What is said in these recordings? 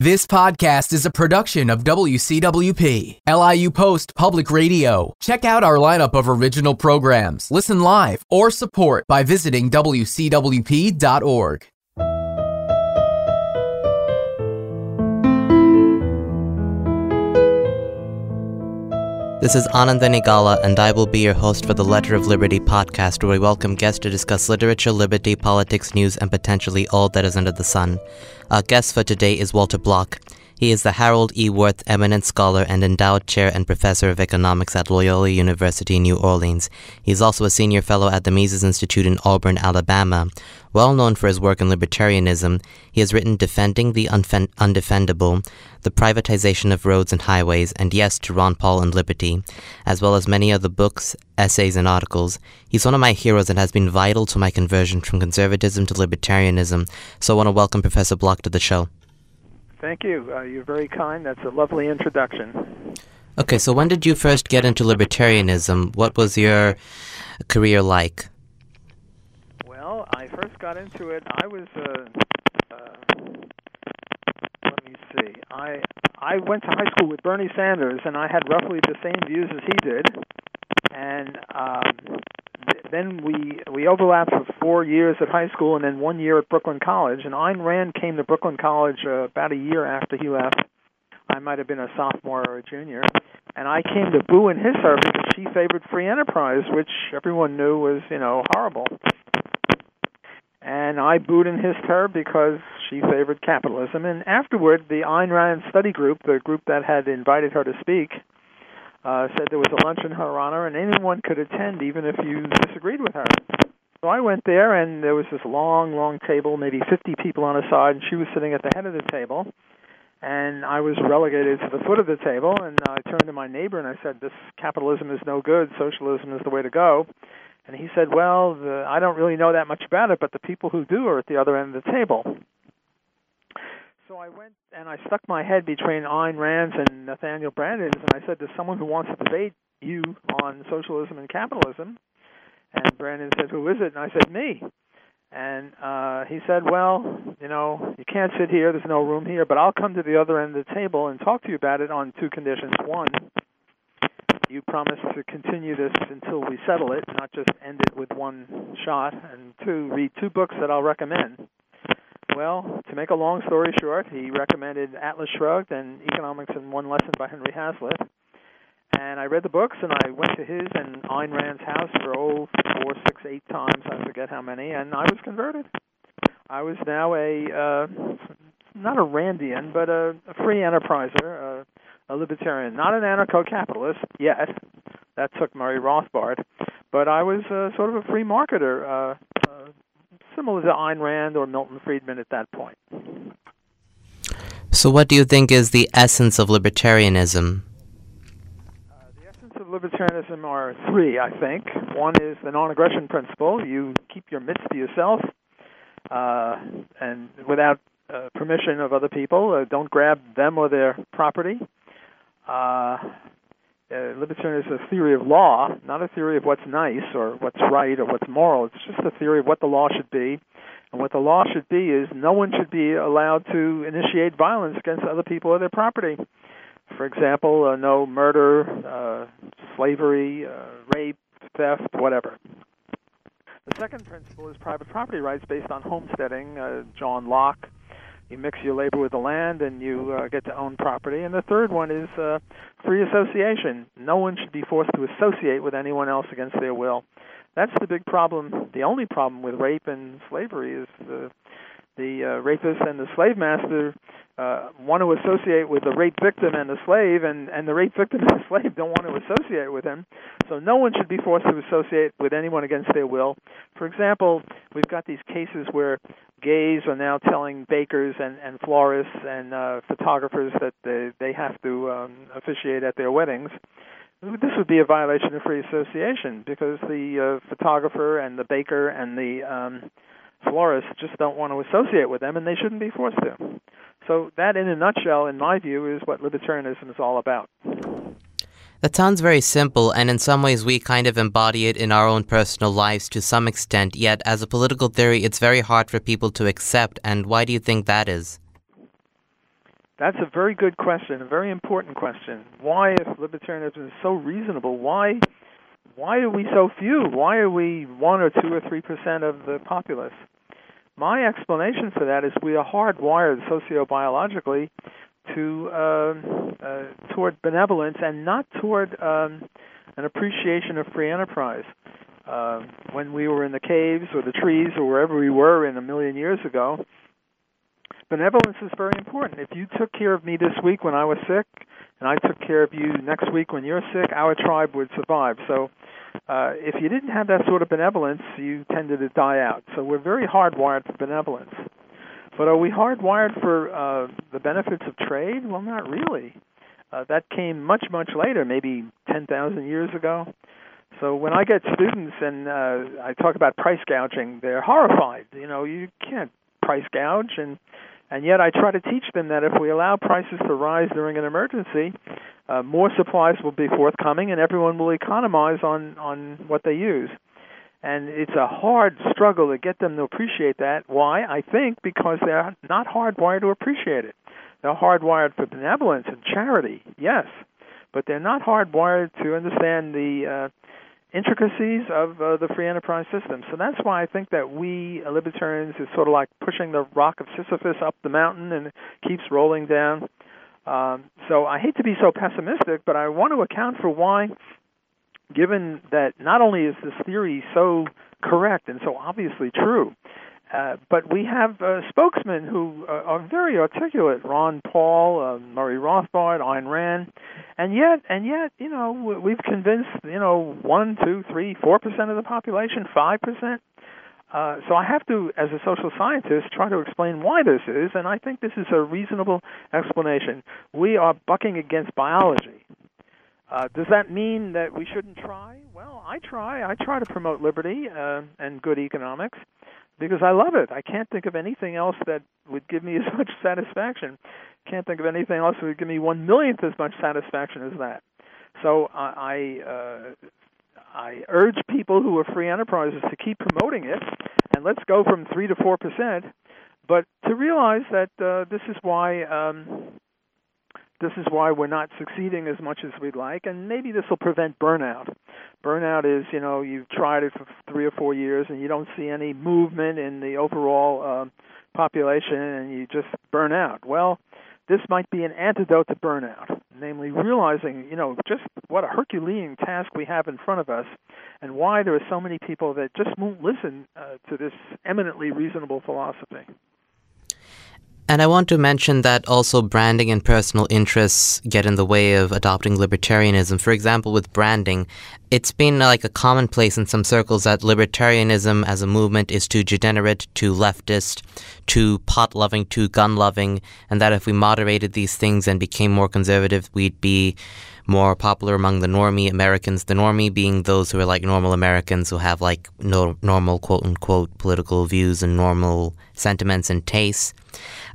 This podcast is a production of WCWP, LIU Post Public Radio. Check out our lineup of original programs, listen live, or support by visiting WCWP.org. This is Ananda Nigala, and I will be your host for the Letter of Liberty podcast, where we welcome guests to discuss literature, liberty, politics, news, and potentially all that is under the sun. Our guest for today is Walter Block. He is the Harold E. Wirth Eminent Scholar and Endowed Chair and Professor of Economics at Loyola University, New Orleans. He is also a Senior Fellow at the Mises Institute in Auburn, Alabama. Well known for his work in libertarianism, he has written Defending the Unfen- Undefendable, The Privatization of Roads and Highways, and Yes to Ron Paul and Liberty, as well as many other books, essays, and articles. He's one of my heroes and has been vital to my conversion from conservatism to libertarianism, so I want to welcome Professor Block to the show. Thank you. Uh, you're very kind. That's a lovely introduction. Okay, so when did you first get into libertarianism? What was your career like? Well, I first got into it. I was. Uh, uh, let me see. I I went to high school with Bernie Sanders, and I had roughly the same views as he did. And um, then we we overlapped for four years at high school and then one year at Brooklyn College. And Ayn Rand came to Brooklyn College uh, about a year after he left. I might have been a sophomore or a junior, and I came to boo in his service because she favored free enterprise, which everyone knew was you know horrible. And I booed in his turn because she favored capitalism. And afterward, the Ayn Rand study group, the group that had invited her to speak, uh, said there was a lunch in her honor and anyone could attend even if you disagreed with her. So I went there and there was this long, long table, maybe 50 people on a side, and she was sitting at the head of the table. And I was relegated to the foot of the table, and I turned to my neighbor and I said, "This capitalism is no good. Socialism is the way to go." And he said, "Well, the, I don't really know that much about it, but the people who do are at the other end of the table." So I went and I stuck my head between Ayn Rand's and Nathaniel Branden's, and I said, "There's someone who wants to debate you on socialism and capitalism." And Branden said, "Who is it?" And I said, "Me." And uh, he said, "Well, you know, you can't sit here. There's no room here, but I'll come to the other end of the table and talk to you about it on two conditions. One, you promise to continue this until we settle it, not just end it with one shot. And two, read two books that I'll recommend." Well, to make a long story short, he recommended Atlas Shrugged and Economics in One Lesson by Henry Hazlitt. And I read the books, and I went to his and Ayn Rand's house for oh, four, six, eight times, I forget how many, and I was converted. I was now a uh, not a Randian, but a, a free enterpriser, a, a libertarian, not an anarcho-capitalist yet. That took Murray Rothbard, but I was uh, sort of a free marketer, uh, uh, similar to Ayn Rand or Milton Friedman at that point. So, what do you think is the essence of libertarianism? Uh, the essence of libertarianism are three, I think. One is the non-aggression principle. You keep your mitts to yourself, uh, and without uh, permission of other people. Uh, don't grab them or their property. Uh, libertarianism is a theory of law, not a theory of what's nice or what's right or what's moral. It's just a theory of what the law should be. And what the law should be is no one should be allowed to initiate violence against other people or their property. For example, uh, no murder, uh, slavery, uh, rape, theft, whatever. The second principle is private property rights based on homesteading. Uh, John Locke you mix your labor with the land and you uh, get to own property. And the third one is uh, free association. No one should be forced to associate with anyone else against their will. That's the big problem. The only problem with rape and slavery is the the uh, rapist and the slave master uh, want to associate with the rape victim and the slave, and, and the rape victim and the slave don't want to associate with him. So no one should be forced to associate with anyone against their will. For example, we've got these cases where gays are now telling bakers and, and florists and uh, photographers that they, they have to um, officiate at their weddings. This would be a violation of free association because the uh, photographer and the baker and the um, florists just don't want to associate with them, and they shouldn't be forced to. So that, in a nutshell, in my view, is what libertarianism is all about. That sounds very simple, and in some ways we kind of embody it in our own personal lives to some extent, yet as a political theory, it's very hard for people to accept. And why do you think that is? That's a very good question, a very important question. Why, if libertarianism is so reasonable, why why are we so few? Why are we one or two or three percent of the populace? My explanation for that is we are hardwired sociobiologically to uh, uh, toward benevolence and not toward um, an appreciation of free enterprise. Uh, when we were in the caves or the trees or wherever we were in a million years ago, benevolence is very important. If you took care of me this week when I was sick, and I took care of you next week when you're sick, our tribe would survive. So, uh, if you didn't have that sort of benevolence, you tended to die out. So we're very hardwired for benevolence. But are we hardwired for uh, the benefits of trade? Well, not really. Uh, that came much, much later, maybe 10,000 years ago. So when I get students and uh, I talk about price gouging, they're horrified. You know, you can't price gouge, and and yet I try to teach them that if we allow prices to rise during an emergency, uh, more supplies will be forthcoming, and everyone will economize on on what they use. And it's a hard struggle to get them to appreciate that. Why? I think because they're not hardwired to appreciate it. They're hardwired for benevolence and charity, yes, but they're not hardwired to understand the uh, intricacies of uh, the free enterprise system. So that's why I think that we uh, libertarians is sort of like pushing the rock of Sisyphus up the mountain and it keeps rolling down. Um, so I hate to be so pessimistic, but I want to account for why, given that not only is this theory so correct and so obviously true, uh, but we have uh, spokesmen who uh, are very articulate: Ron Paul, uh, Murray Rothbard, Ayn Rand, and yet, and yet, you know, we've convinced you know one, two, three, four percent of the population, five percent. Uh, so I have to, as a social scientist, try to explain why this is, and I think this is a reasonable explanation. We are bucking against biology. Uh, does that mean that we shouldn't try? Well, I try. I try to promote liberty and good economics because I love it. I can't think of anything else that would give me as much satisfaction. Can't think of anything else that would give me one millionth as much satisfaction as that. So I I, uh, I urge people who are free enterprises to keep promoting it, and let's go from three to four percent. But to realize that uh, this is why um, this is why we're not succeeding as much as we'd like, and maybe this will prevent burnout. Burnout is, you know, you've tried it for three or four years and you don't see any movement in the overall uh, population, and you just burn out. Well, this might be an antidote to burnout, namely realizing, you know, just what a Herculean task we have in front of us, and why there are so many people that just won't listen uh, to this eminently reasonable philosophy. And I want to mention that also branding and personal interests get in the way of adopting libertarianism. For example, with branding, it's been like a commonplace in some circles that libertarianism as a movement is too degenerate, too leftist, too pot loving, too gun loving, and that if we moderated these things and became more conservative, we'd be more popular among the normie Americans. The normie being those who are like normal Americans who have like no, normal quote unquote political views and normal sentiments and tastes.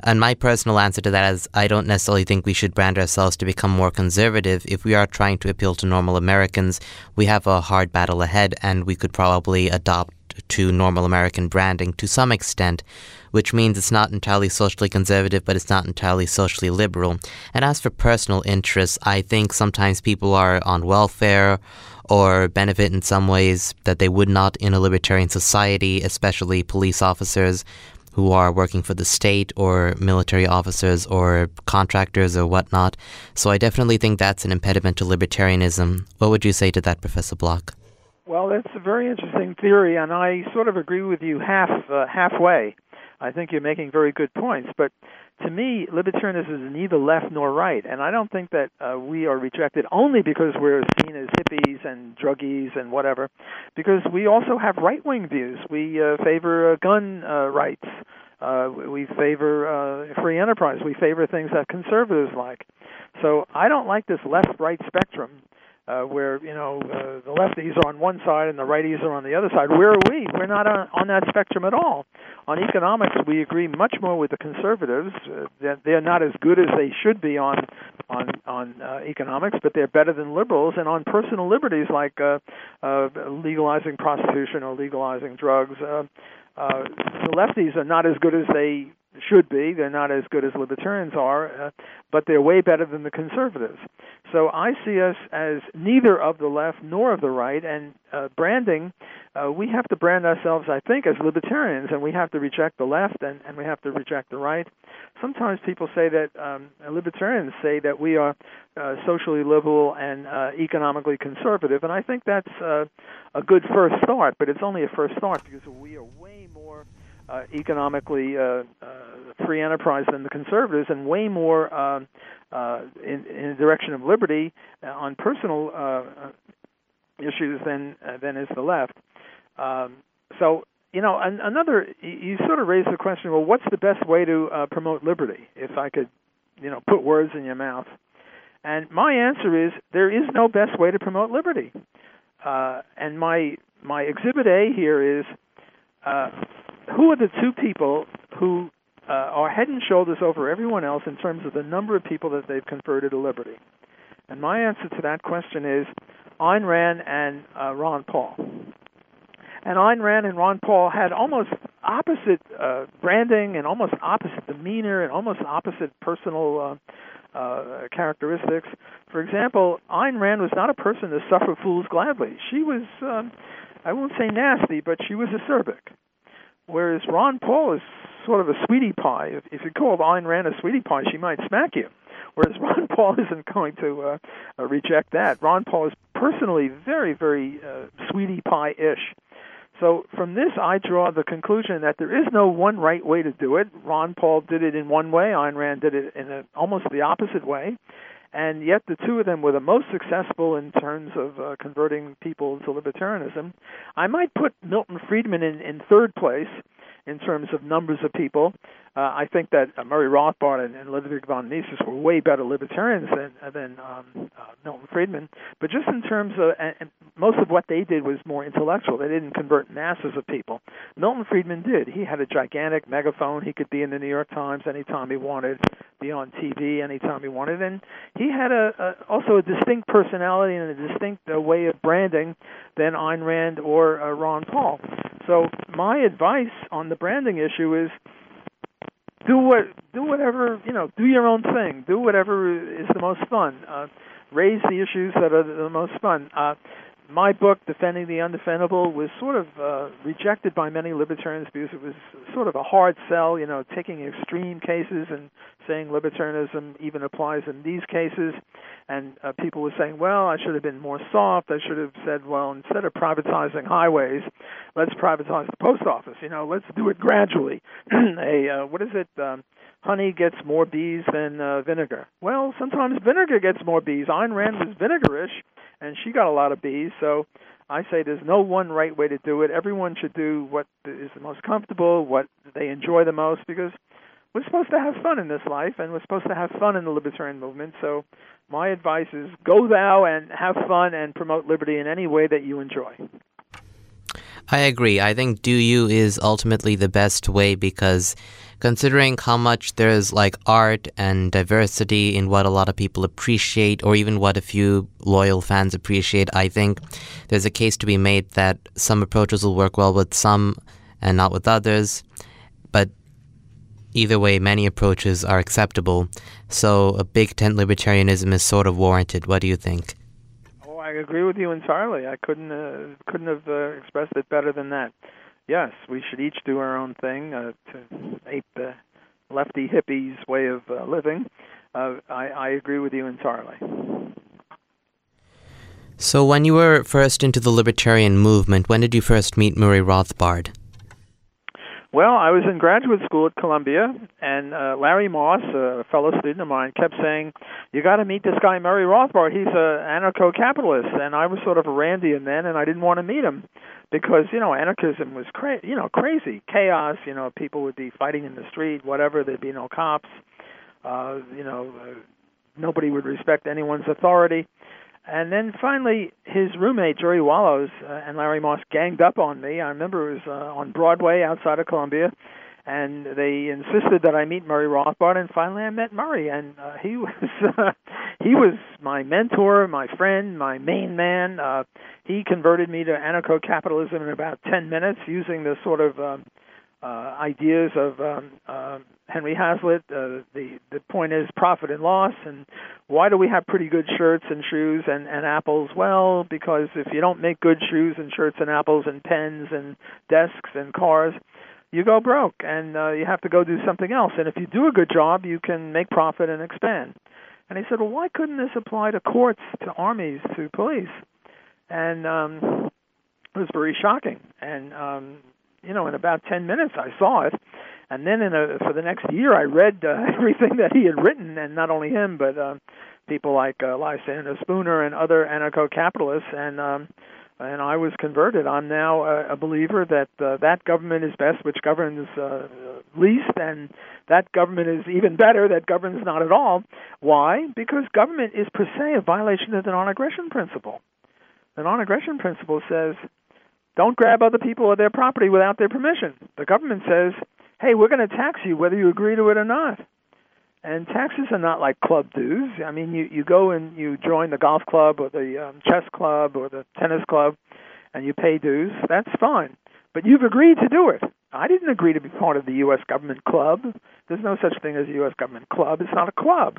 And my personal answer to that is I don't necessarily think we should brand ourselves to become more conservative. If we are trying to appeal to normal Americans, we have a hard battle ahead, and we could probably adopt to normal American branding to some extent, which means it's not entirely socially conservative, but it's not entirely socially liberal. And as for personal interests, I think sometimes people are on welfare or benefit in some ways that they would not in a libertarian society, especially police officers who are working for the state or military officers or contractors or whatnot. So I definitely think that's an impediment to libertarianism. What would you say to that, Professor Block? Well, that's a very interesting theory, and I sort of agree with you half uh, halfway. I think you're making very good points, but to me, libertarianism is neither left nor right, and I don't think that uh, we are rejected only because we're seen as hippies and druggies and whatever, because we also have right-wing views. We uh, favor uh, gun uh, rights. Uh, we favor uh, free enterprise. We favor things that conservatives like. So I don't like this left-right spectrum uh, where you know uh, the lefties are on one side and the righties are on the other side. Where are we? We're not on, on that spectrum at all. On economics, we agree much more with the conservatives. Uh, they're, they're not as good as they should be on on on uh, economics, but they're better than liberals. And on personal liberties like uh, uh, legalizing prostitution or legalizing drugs, uh, uh, the lefties are not as good as they should be. They're not as good as libertarians are, uh, but they're way better than the conservatives. So I see us as neither of the left nor of the right, and uh, branding, uh, we have to brand ourselves, I think, as libertarians, and we have to reject the left and, and we have to reject the right. Sometimes people say that um, libertarians say that we are uh, socially liberal and uh, economically conservative, and I think that's uh, a good first start, but it's only a first start because we are way more uh, economically uh, uh, free enterprise than the conservatives, and way more uh, uh, in, in the direction of liberty uh, on personal uh, uh, issues than uh, than is the left. Um, so you know, an, another you sort of raised the question. Well, what's the best way to uh, promote liberty? If I could, you know, put words in your mouth. And my answer is there is no best way to promote liberty. Uh, and my my exhibit A here is uh, who are the two people who uh, are head and shoulders over everyone else in terms of the number of people that they've converted to liberty? And my answer to that question is Ayn Rand and uh, Ron Paul. And Ayn Rand and Ron Paul had almost opposite uh, branding and almost opposite demeanor and almost opposite personal uh, uh, characteristics. For example, Ayn Rand was not a person to suffer fools gladly. She was, um, I won't say nasty, but she was acerbic. Whereas Ron Paul is sort of a sweetie pie. If, if you called Ayn Rand a sweetie pie, she might smack you. Whereas Ron Paul isn't going to uh, uh, reject that. Ron Paul is personally very, very uh, sweetie pie-ish. So from this, I draw the conclusion that there is no one right way to do it. Ron Paul did it in one way. Ayn Rand did it in a, almost the opposite way. And yet the two of them were the most successful in terms of uh, converting people to libertarianism. I might put Milton Friedman in, in third place in terms of numbers of people. Uh, I think that uh, Murray Rothbard and, and Ludwig von Mises were way better libertarians than uh, than um, uh, Milton Friedman. But just in terms of, and, and most of what they did was more intellectual. They didn't convert masses of people. Milton Friedman did. He had a gigantic megaphone. He could be in the New York Times anytime he wanted, be on TV anytime he wanted, and he had a, a also a distinct personality and a distinct uh, way of branding than Ayn Rand or uh, Ron Paul. So my advice on the branding issue is do what do whatever you know do your own thing. Do whatever is the most fun. Uh, raise the issues that are the most fun. Uh, my book, Defending the Undefendable, was sort of uh, rejected by many libertarians because it was sort of a hard sell, you know, taking extreme cases and saying libertarianism even applies in these cases. And uh, people were saying, well, I should have been more soft. I should have said, well, instead of privatizing highways, let's privatize the post office. You know, let's do it gradually. a uh, what is it? Um, honey gets more bees than uh, vinegar. Well, sometimes vinegar gets more bees. Ayn Rand was vinegarish and she got a lot of bees. So I say there's no one right way to do it. Everyone should do what is the most comfortable, what they enjoy the most, because we're supposed to have fun in this life, and we're supposed to have fun in the libertarian movement. So my advice is go thou and have fun and promote liberty in any way that you enjoy. I agree. I think do you is ultimately the best way because considering how much there's like art and diversity in what a lot of people appreciate or even what a few loyal fans appreciate, I think there's a case to be made that some approaches will work well with some and not with others. But either way, many approaches are acceptable. So a big tent libertarianism is sort of warranted. What do you think? Oh, I agree with you entirely. I couldn't uh, couldn't have uh, expressed it better than that yes, we should each do our own thing uh, to ape the lefty hippies way of uh, living. Uh, I, I agree with you entirely. So, when you were first into the libertarian movement, when did you first meet Murray Rothbard? Well, I was in graduate school at Columbia, and uh, Larry Moss, a fellow student of mine, kept saying, "You got to meet this guy Murray Rothbard. He's an anarcho-capitalist." And I was sort of a Randian then, and I didn't want to meet him because you know anarchism was cra- you know crazy chaos. You know, people would be fighting in the street, whatever. There'd be no cops. Uh, you know, uh, nobody would respect anyone's authority. And then finally, his roommate Jerry Wallows uh, and Larry Moss ganged up on me. I remember it was uh, on Broadway outside of Columbia, and they insisted that I meet Murray Rothbard. And finally, I met Murray, and uh, he was uh, he was my mentor, my friend, my main man. Uh, he converted me to anarcho-capitalism in about ten minutes using the sort of um, uh, ideas of um, uh, Henry Hazlitt. Uh, the the point is profit and loss, and why do we have pretty good shirts and shoes and, and apples? Well, because if you don't make good shoes and shirts and apples and pens and desks and cars, you go broke, and uh, you have to go do something else. And if you do a good job, you can make profit and expand. And he said, well, why couldn't this apply to courts, to armies, to police? And um, it was very shocking. And um, you know, in about 10 minutes I saw it. And then in a, for the next year I read uh, everything that he had written and not only him but uh, people like uh, Lysander Spooner and other anarcho-capitalists and um and I was converted. I'm now a, a believer that uh, that government is best which governs uh, least and that government is even better that governs not at all. Why? Because government is per se a violation of the non-aggression principle. The non-aggression principle says don't grab other people or their property without their permission. The government says, hey, we're going to tax you whether you agree to it or not. And taxes are not like club dues. I mean, you, you go and you join the golf club or the um, chess club or the tennis club and you pay dues. That's fine. But you've agreed to do it. I didn't agree to be part of the U.S. government club. There's no such thing as a U.S. government club. It's not a club.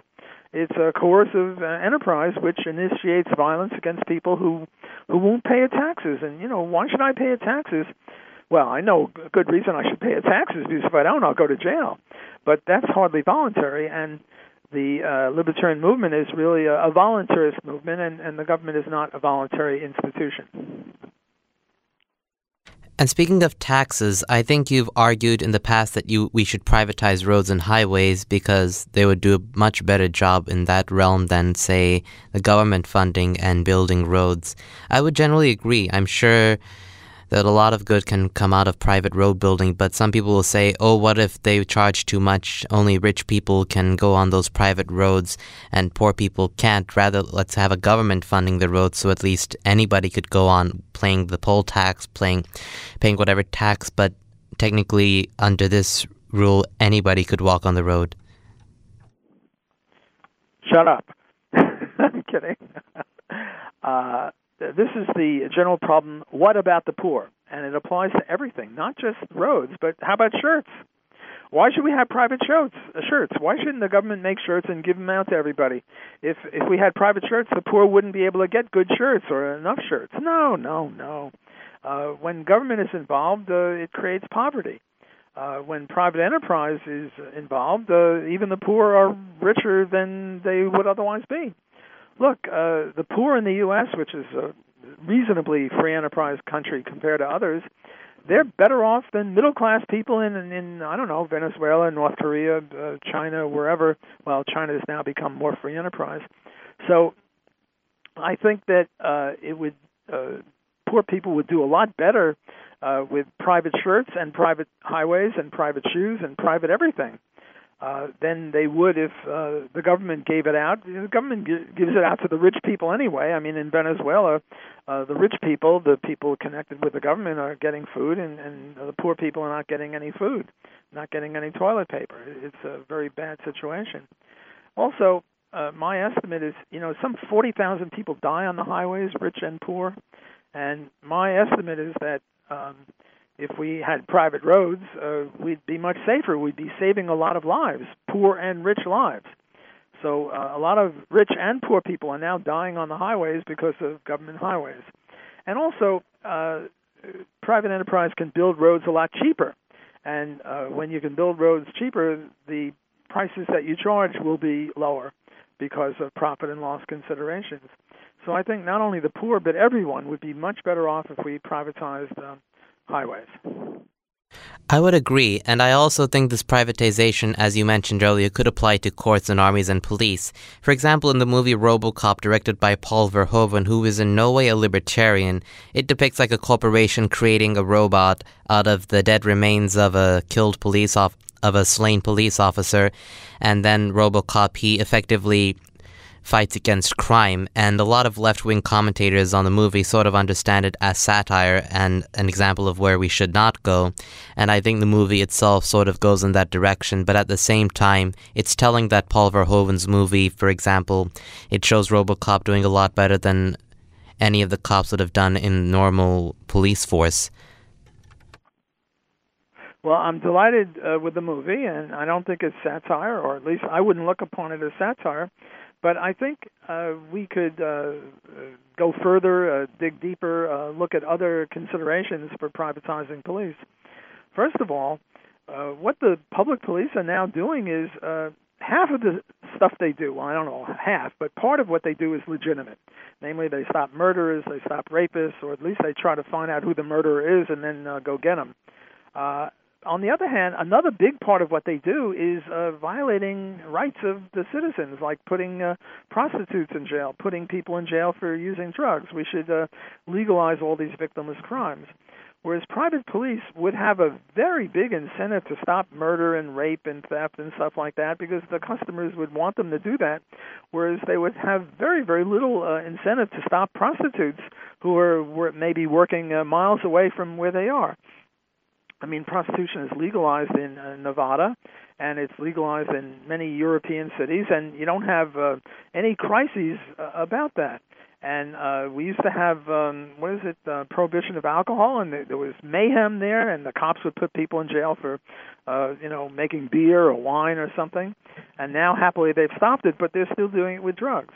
It's a coercive uh, enterprise which initiates violence against people who who won't pay their taxes. And you know, why should I pay taxes? Well, I know a good reason I should pay its taxes because if I don't, I'll go to jail. But that's hardly voluntary, and the uh, libertarian movement is really a, a voluntarist movement, and, and the government is not a voluntary institution. And speaking of taxes, I think you've argued in the past that you we should privatize roads and highways because they would do a much better job in that realm than, say, the government funding and building roads. I would generally agree. I'm sure that a lot of good can come out of private road building, but some people will say, oh, what if they charge too much? Only rich people can go on those private roads and poor people can't. Rather, let's have a government funding the roads so at least anybody could go on paying the poll tax, paying, paying whatever tax, but technically under this rule, anybody could walk on the road. Shut up. I'm kidding. Uh, this is the general problem. What about the poor? And it applies to everything, not just roads, but how about shirts? Why should we have private shirts? Uh, shirts. Why shouldn't the government make shirts and give them out to everybody? If if we had private shirts, the poor wouldn't be able to get good shirts or enough shirts. No, no, no. Uh, when government is involved, uh, it creates poverty. Uh, when private enterprise is involved, uh, even the poor are richer than they would otherwise be look, uh, the poor in the U.S., which is a reasonably free enterprise country compared to others, they're better off than middle class people in, in, in I don't know Venezuela, North Korea, uh, China, wherever. Well, China has now become more free enterprise. So, I think that uh, it would uh, poor people would do a lot better uh, with private shirts and private highways and private shoes and private everything uh, than they would if uh, the government gave it out. The government g- gives it out to the rich people anyway. I mean, in Venezuela, uh, the rich people, the people connected with the government, are getting food, and, and the poor people are not getting any food, not getting any toilet paper. It's a very bad situation. Also, uh, my estimate is, you know, some 40,000 people die on the highways, rich and poor, and my estimate is that um, if we had private roads, uh, we'd be much safer. We'd be saving a lot of lives, poor and rich lives. So uh, a lot of rich and poor people are now dying on the highways because of government highways. And also, uh, private enterprise can build roads a lot cheaper. And uh, when you can build roads cheaper, the prices that you charge will be lower because of profit and loss considerations. So I think not only the poor, but everyone would be much better off if we privatized um, highways. I would agree, and I also think this privatization, as you mentioned earlier, could apply to courts and armies and police. For example, in the movie Robocop, directed by Paul Verhoeven, who is in no way a libertarian, it depicts like a corporation creating a robot out of the dead remains of a killed police of a slain police officer, and then Robocop he effectively fights against crime, and a lot of left wing commentators on the movie sort of understand it as satire and an example of where we should not go. And I think the movie itself sort of goes in that direction, but at the same time, it's telling that Paul Verhoeven's movie, for example, it shows Robocop doing a lot better than any of the cops would have done in normal police force. Well, I'm delighted uh, with the movie, and I don't think it's satire, or at least I wouldn't look upon it as satire. But I think uh, we could uh, go further, uh, dig deeper, uh, look at other considerations for privatizing police. First of all, uh, what the public police are now doing is uh, half of the stuff they do, well, I don't know half, but part of what they do is legitimate. Namely, they stop murderers, they stop rapists, or at least they try to find out who the murderer is and then uh, go get them. Uh, on the other hand, another big part of what they do is uh, violating rights of the citizens, like putting uh, prostitutes in jail, putting people in jail for using drugs. We should uh, legalize all these victimless crimes. Whereas private police would have a very big incentive to stop murder and rape and theft and stuff like that because the customers would want them to do that, whereas they would have very, very little uh, incentive to stop prostitutes who are were maybe working uh, miles away from where they are. I mean, prostitution is legalized in uh, Nevada, and it's legalized in many European cities, and you don't have uh, any crises uh, about that. And uh we used to have um what is it uh, prohibition of alcohol and there, there was mayhem there and the cops would put people in jail for uh you know making beer or wine or something. And now happily they've stopped it but they're still doing it with drugs.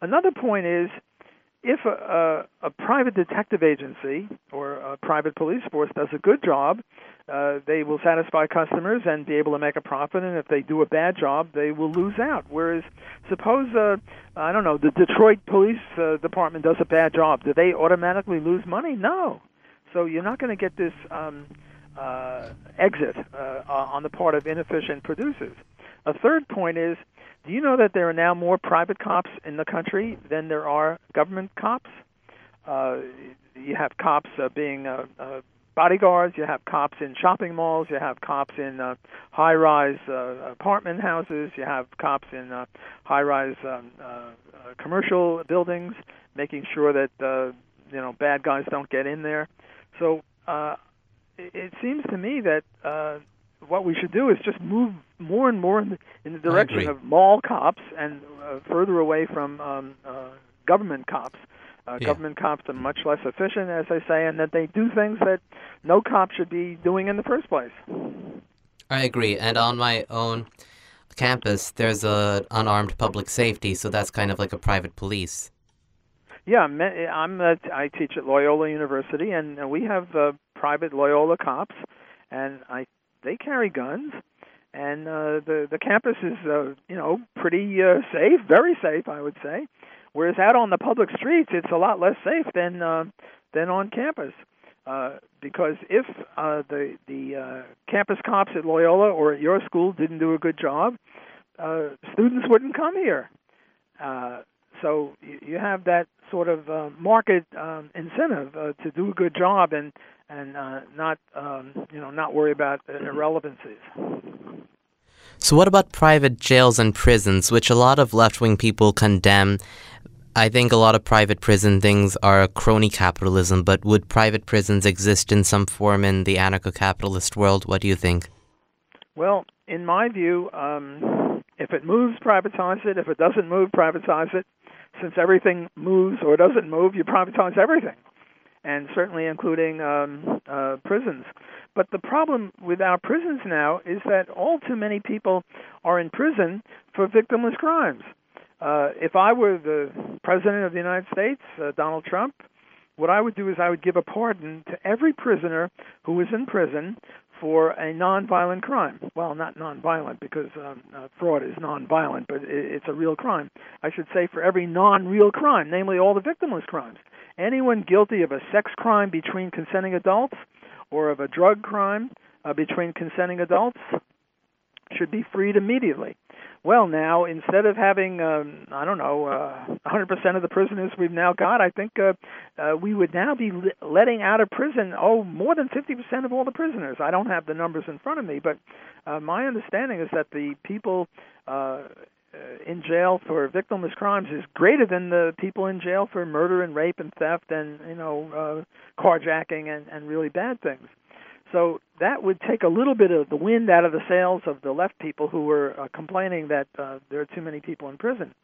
Another point is if a, a, a private detective agency or a private police force does a good job, uh, they will satisfy customers and be able to make a profit. And if they do a bad job, they will lose out. Whereas, suppose uh, I don't know, the Detroit Police uh, Department does a bad job, do they automatically lose money? No. So you're not going to get this um, uh, exit uh, on the part of inefficient producers. A third point is do you know that there are now more private cops in the country than there are government cops? Uh, you have cops uh, being uh, uh, bodyguards, you have cops in shopping malls, you have cops in uh, high rise uh, apartment houses, you have cops in uh, high rise um, uh, uh, commercial buildings, making sure that uh, you know bad guys don't get in there. So uh, it, seems to me that uh, what we should do is just move more and more in the, in the direction of mall cops and uh, further away from um, uh, government cops. Uh, yeah. Government cops are much less efficient, as I say, and that they do things that no cop should be doing in the first place. I agree. And on my own campus, there's a unarmed public safety, so that's kind of like a private police. Yeah, I'm. A, I teach at Loyola University, and we have uh, private Loyola cops, and I they carry guns, and uh, the the campus is uh, you know pretty uh, safe, very safe, I would say. Whereas out on the public streets, it's a lot less safe than uh, than on campus. Uh, because if uh, the the uh, campus cops at Loyola or at your school didn't do a good job, uh, students wouldn't come here. Uh, so you, you have that sort of uh, market um, incentive uh, to do a good job and and uh, not um, you know not worry about irrelevancies. So what about private jails and prisons, which a lot of left-wing people condemn? I think a lot of private prison things are crony capitalism, but would private prisons exist in some form in the anarcho-capitalist world? What do you think? Well, in my view, um, if it moves, privatize it. If it doesn't move, privatize it. Since everything moves or doesn't move, you privatize everything and certainly including um, uh, prisons. But the problem with our prisons now is that all too many people are in prison for victimless crimes. Uh, if I were the president of the United States, uh, Donald Trump, what I would do is I would give a pardon to every prisoner who is in prison for a nonviolent crime. Well, not nonviolent because um, uh, fraud is nonviolent, but it, it's a real crime. I should say for every non-real crime, namely all the victimless crimes anyone guilty of a sex crime between consenting adults or of a drug crime uh, between consenting adults should be freed immediately. Well, now instead of having, um, I don't know, uh, 100% of the prisoners we've now got, I think uh, uh, we would now be letting out of prison, oh, more than 50% of all the prisoners. I don't have the numbers in front of me, but uh, my understanding is that the people uh, in jail for victimless crimes is greater than the people in jail for murder and rape and theft and you know uh, carjacking and, and really bad things. So that would take a little bit of the wind out of the sails of the left people who were uh, complaining that uh, there are too many people in prison.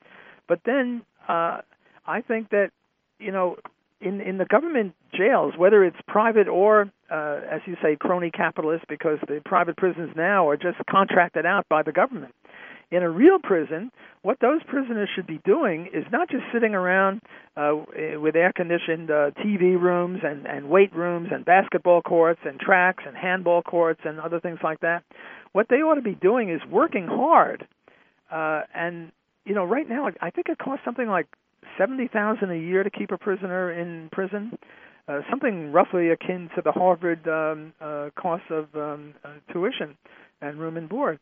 But then uh, I think that you know in in the government jails, whether it's private or, uh, as you say, crony capitalist, because the private prisons now are just contracted out by the government. In a real prison, what those prisoners should be doing is not just sitting around uh, with air-conditioned uh, TV rooms and, and weight rooms and basketball courts and tracks and handball courts and other things like that. What they ought to be doing is working hard. Uh, and you know, right now, I think it costs something like seventy thousand a year to keep a prisoner in prison, uh, something roughly akin to the Harvard um, uh, cost of um, uh, tuition and room and board.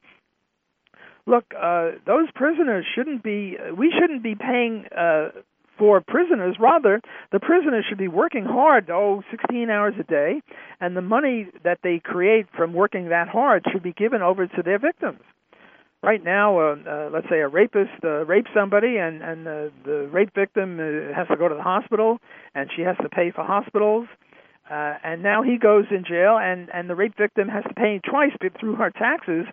Look, uh, those prisoners shouldn't be. We shouldn't be paying uh, for prisoners. Rather, the prisoners should be working hard, oh, 16 hours a day, and the money that they create from working that hard should be given over to their victims right now, uh, uh, let's say a rapist uh, rapes somebody, and and uh, the rape victim uh, has to go to the hospital, and she has to pay for hospitals, uh, and now he goes in jail, and and the rape victim has to pay twice through her taxes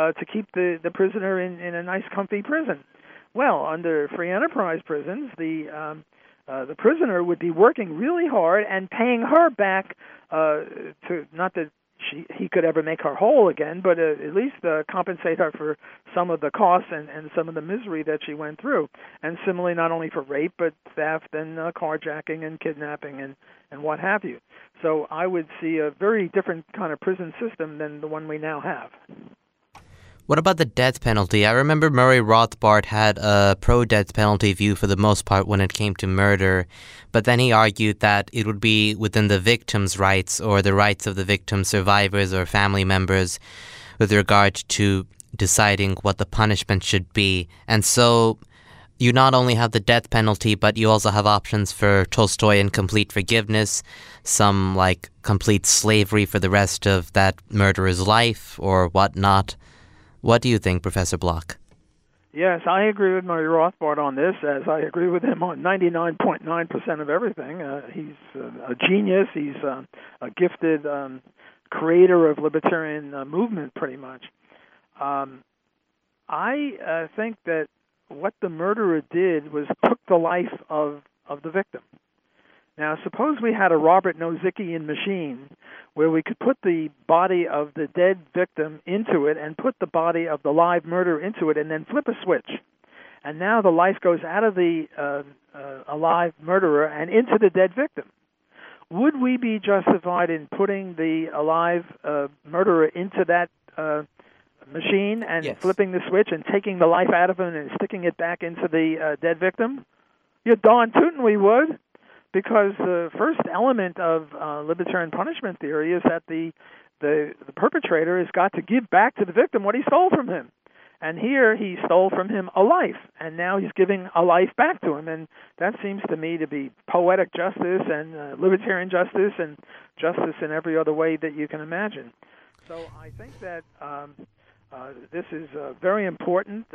uh, to keep the the prisoner in in a nice, comfy prison. Well, under free enterprise prisons, the um, uh, the prisoner would be working really hard and paying her back uh, to not that she he could ever make her whole again, but uh, at least uh, compensate her for some of the costs and and some of the misery that she went through. And similarly, not only for rape, but theft and uh, carjacking and kidnapping and and what have you. So I would see a very different kind of prison system than the one we now have. What about the death penalty? I remember Murray Rothbard had a pro death penalty view for the most part when it came to murder, but then he argued that it would be within the victim's rights or the rights of the victim's survivors or family members with regard to deciding what the punishment should be. And so you not only have the death penalty, but you also have options for Tolstoyan complete forgiveness, some like complete slavery for the rest of that murderer's life or whatnot. What do you think, Professor Block? Yes, I agree with Murray Rothbard on this, as I agree with him on 99.9% of everything. Uh, he's uh, a genius. He's uh, a gifted um, creator of libertarian uh, movement, pretty much. Um, I uh, think that what the murderer did was took the life of of the victim. Now, suppose we had a Robert Nozickian machine where we could put the body of the dead victim into it and put the body of the live murderer into it and then flip a switch. And now the life goes out of the uh, uh, alive murderer and into the dead victim. Would we be justified in putting the alive uh, murderer into that uh, machine and yes. flipping the switch and taking the life out of him and sticking it back into the uh, dead victim? You're darn tootin' we would because the first element of uh, libertarian punishment theory is that the, the the perpetrator has got to give back to the victim what he stole from him. And here he stole from him a life, and now he's giving a life back to him. And that seems to me to be poetic justice and uh, libertarian justice and justice in every other way that you can imagine. So I think that um, uh, this is uh, very important.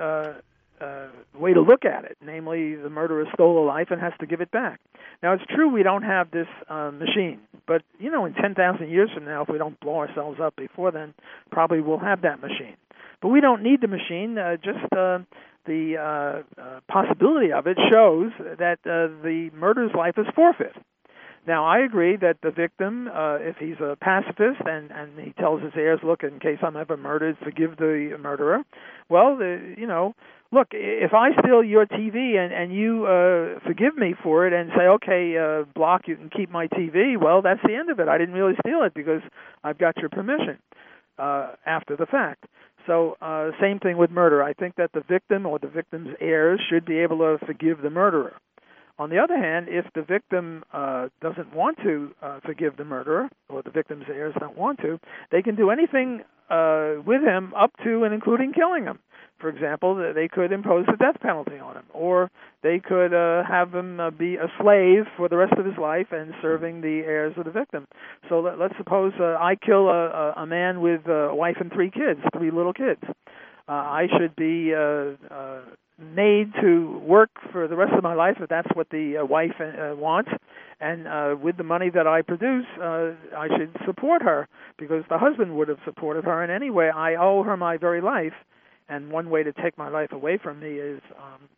Uh, way to look at it, namely the murderer stole a life and has to give it back. Now it's true we don't have this uh, machine, but you know in 10,000 years from now, if we don't blow ourselves up before then, probably we'll have that machine. But we don't need the machine. Uh, just uh, the uh, uh, possibility of it shows that uh, the murderer's life is forfeit. Now, I agree that the victim, uh, if he's a pacifist and, and he tells his heirs, look, in case I'm ever murdered, forgive the murderer, well, the, you know, look, if I steal your TV and and you uh, forgive me for it and say, okay, uh, block, you can keep my TV. Well, that's the end of it. I didn't really steal it because I've got your permission uh, after the fact. So, uh, same thing with murder. I think that the victim or the victim's heirs should be able to forgive the murderer. On the other hand, if the victim uh, doesn't want to uh, forgive the murderer, or the victim's heirs don't want to, they can do anything uh, with him up to and including killing him for example, they could impose the death penalty on him, or they could uh, have him uh, be a slave for the rest of his life and serving the heirs of the victim. So let, let's suppose uh, I kill a, a man with a wife and three kids, three little kids. Uh, I should be uh, uh, made to work for the rest of my life if that's what the uh, wife uh, wants and uh, with the money that I produce uh, I should support her because the husband would have supported her and anyway I owe her my very life and one way to take my life away from me is um,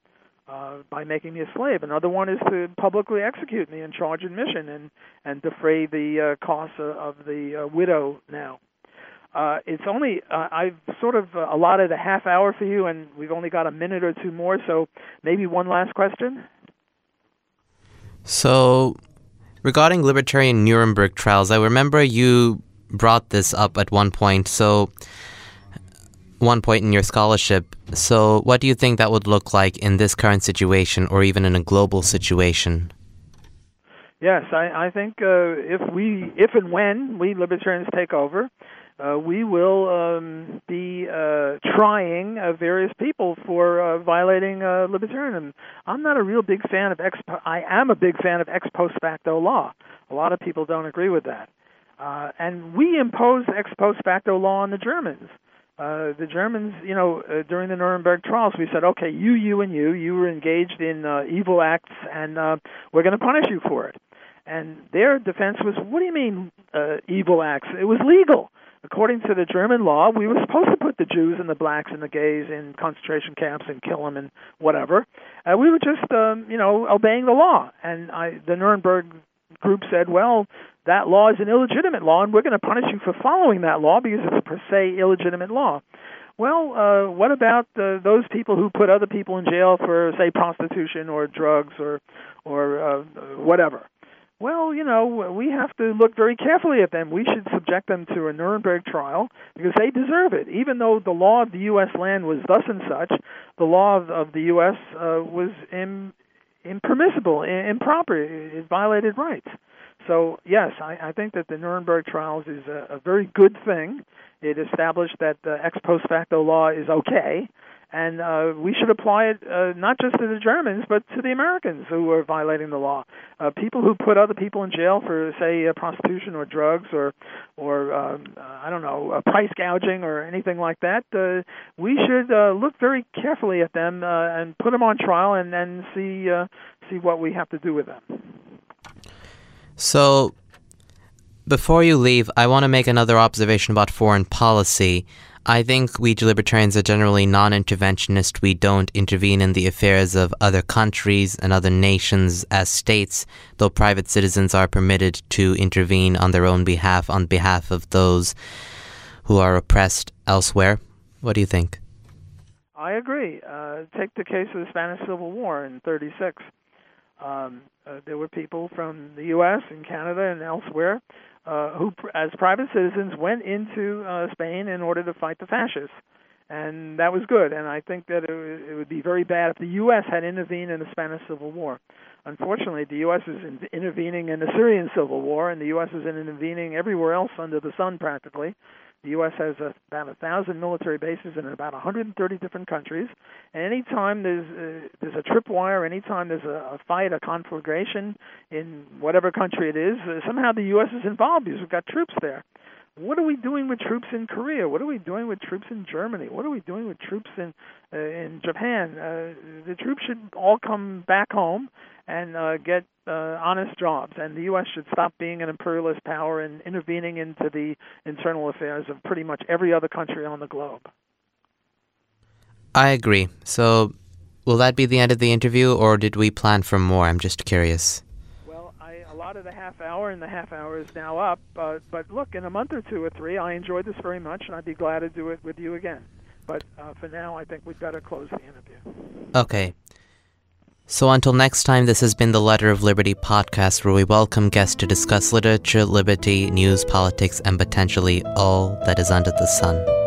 uh, by making me a slave. Another one is to publicly execute me and charge admission and and defray the uh, costs of, of the uh, widow now. Uh, it's only uh, I've sort of uh, allotted a half hour for you, and we've only got a minute or two more. So maybe one last question. So, regarding libertarian Nuremberg trials, I remember you brought this up at one point. So, one point in your scholarship. So, what do you think that would look like in this current situation, or even in a global situation? Yes, I, I think uh, if we, if and when we libertarians take over, uh, we will um, be uh, trying uh, various people for uh, violating uh, libertarianism. I'm not a real big fan of ex. I am a big fan of ex post facto law. A lot of people don't agree with that, uh, and we imposed ex post facto law on the Germans. The Germans, you know, during the Nuremberg trials, we said, okay, you, you, and you, you were engaged in evil acts, and we're going to punish you for it. And their defense was, what do you mean evil acts? It was legal according to the German law, we were supposed to put the Jews and the blacks and the gays in concentration camps and kill them and whatever. Uh, we were just, um, you know, obeying the law. And I, the Nuremberg group said, well, that law is an illegitimate law, and we're going to punish you for following that law because it's a per se illegitimate law. Well, uh, what about uh, those people who put other people in jail for, say, prostitution or drugs or or uh, whatever? Well, you know, we have to look very carefully at them. We should subject them to a Nuremberg trial because they deserve it. Even though the law of the U.S. land was thus and such, the law of, of the U.S. Uh, was Im, impermissible, improper. It violated rights. So, yes, I, I think that the Nuremberg trials is a, a very good thing. It established that the ex post facto law is okay and uh, we should apply it uh, not just to the Germans but to the Americans who are violating the law. Uh, people who put other people in jail for, say, uh, prostitution or drugs or, or um, uh, I don't know, uh, price gouging or anything like that. Uh, we should uh, look very carefully at them uh, and put them on trial and then see uh, see what we have to do with them. So. Before you leave, I want to make another observation about foreign policy. I think we libertarians are generally non interventionist. We don't intervene in the affairs of other countries and other nations as states, though private citizens are permitted to intervene on their own behalf, on behalf of those who are oppressed elsewhere. What do you think? I agree. Uh, take the case of the Spanish Civil War in 36. Um, uh, there were people from the U.S. and Canada and elsewhere uh, who, as private citizens, went into uh, Spain in order to fight the fascists, and that was good. And I think that it, it would be very bad if the U.S. had intervened in the Spanish Civil War. Unfortunately, the U.S. is in, intervening in the Syrian Civil War, and the U.S. is intervening everywhere else under the sun, practically. The U.S. has about a thousand military bases in about 130 different countries. And anytime there's uh, there's a tripwire, anytime there's a, a fight, a conflagration in whatever country it is, uh, somehow the U.S. is involved because we've got troops there. What are we doing with troops in Korea? What are we doing with troops in Germany? What are we doing with troops in uh, in Japan? Uh, the troops should all come back home and uh, get uh, honest jobs. And the U.S. should stop being an imperialist power and intervening into the internal affairs of pretty much every other country on the globe. I agree. So, will that be the end of the interview, or did we plan for more? I'm just curious. I allotted a half hour, and the half hour is now up. But look, in a month or two or three, I enjoyed this very much, and I'd be glad to do it with you again. But uh, for now, I think we'd better close the interview. Okay. So until next time, this has been the Letter of Liberty podcast, where we welcome guests to discuss literature, liberty, news, politics, and potentially all that is under the sun.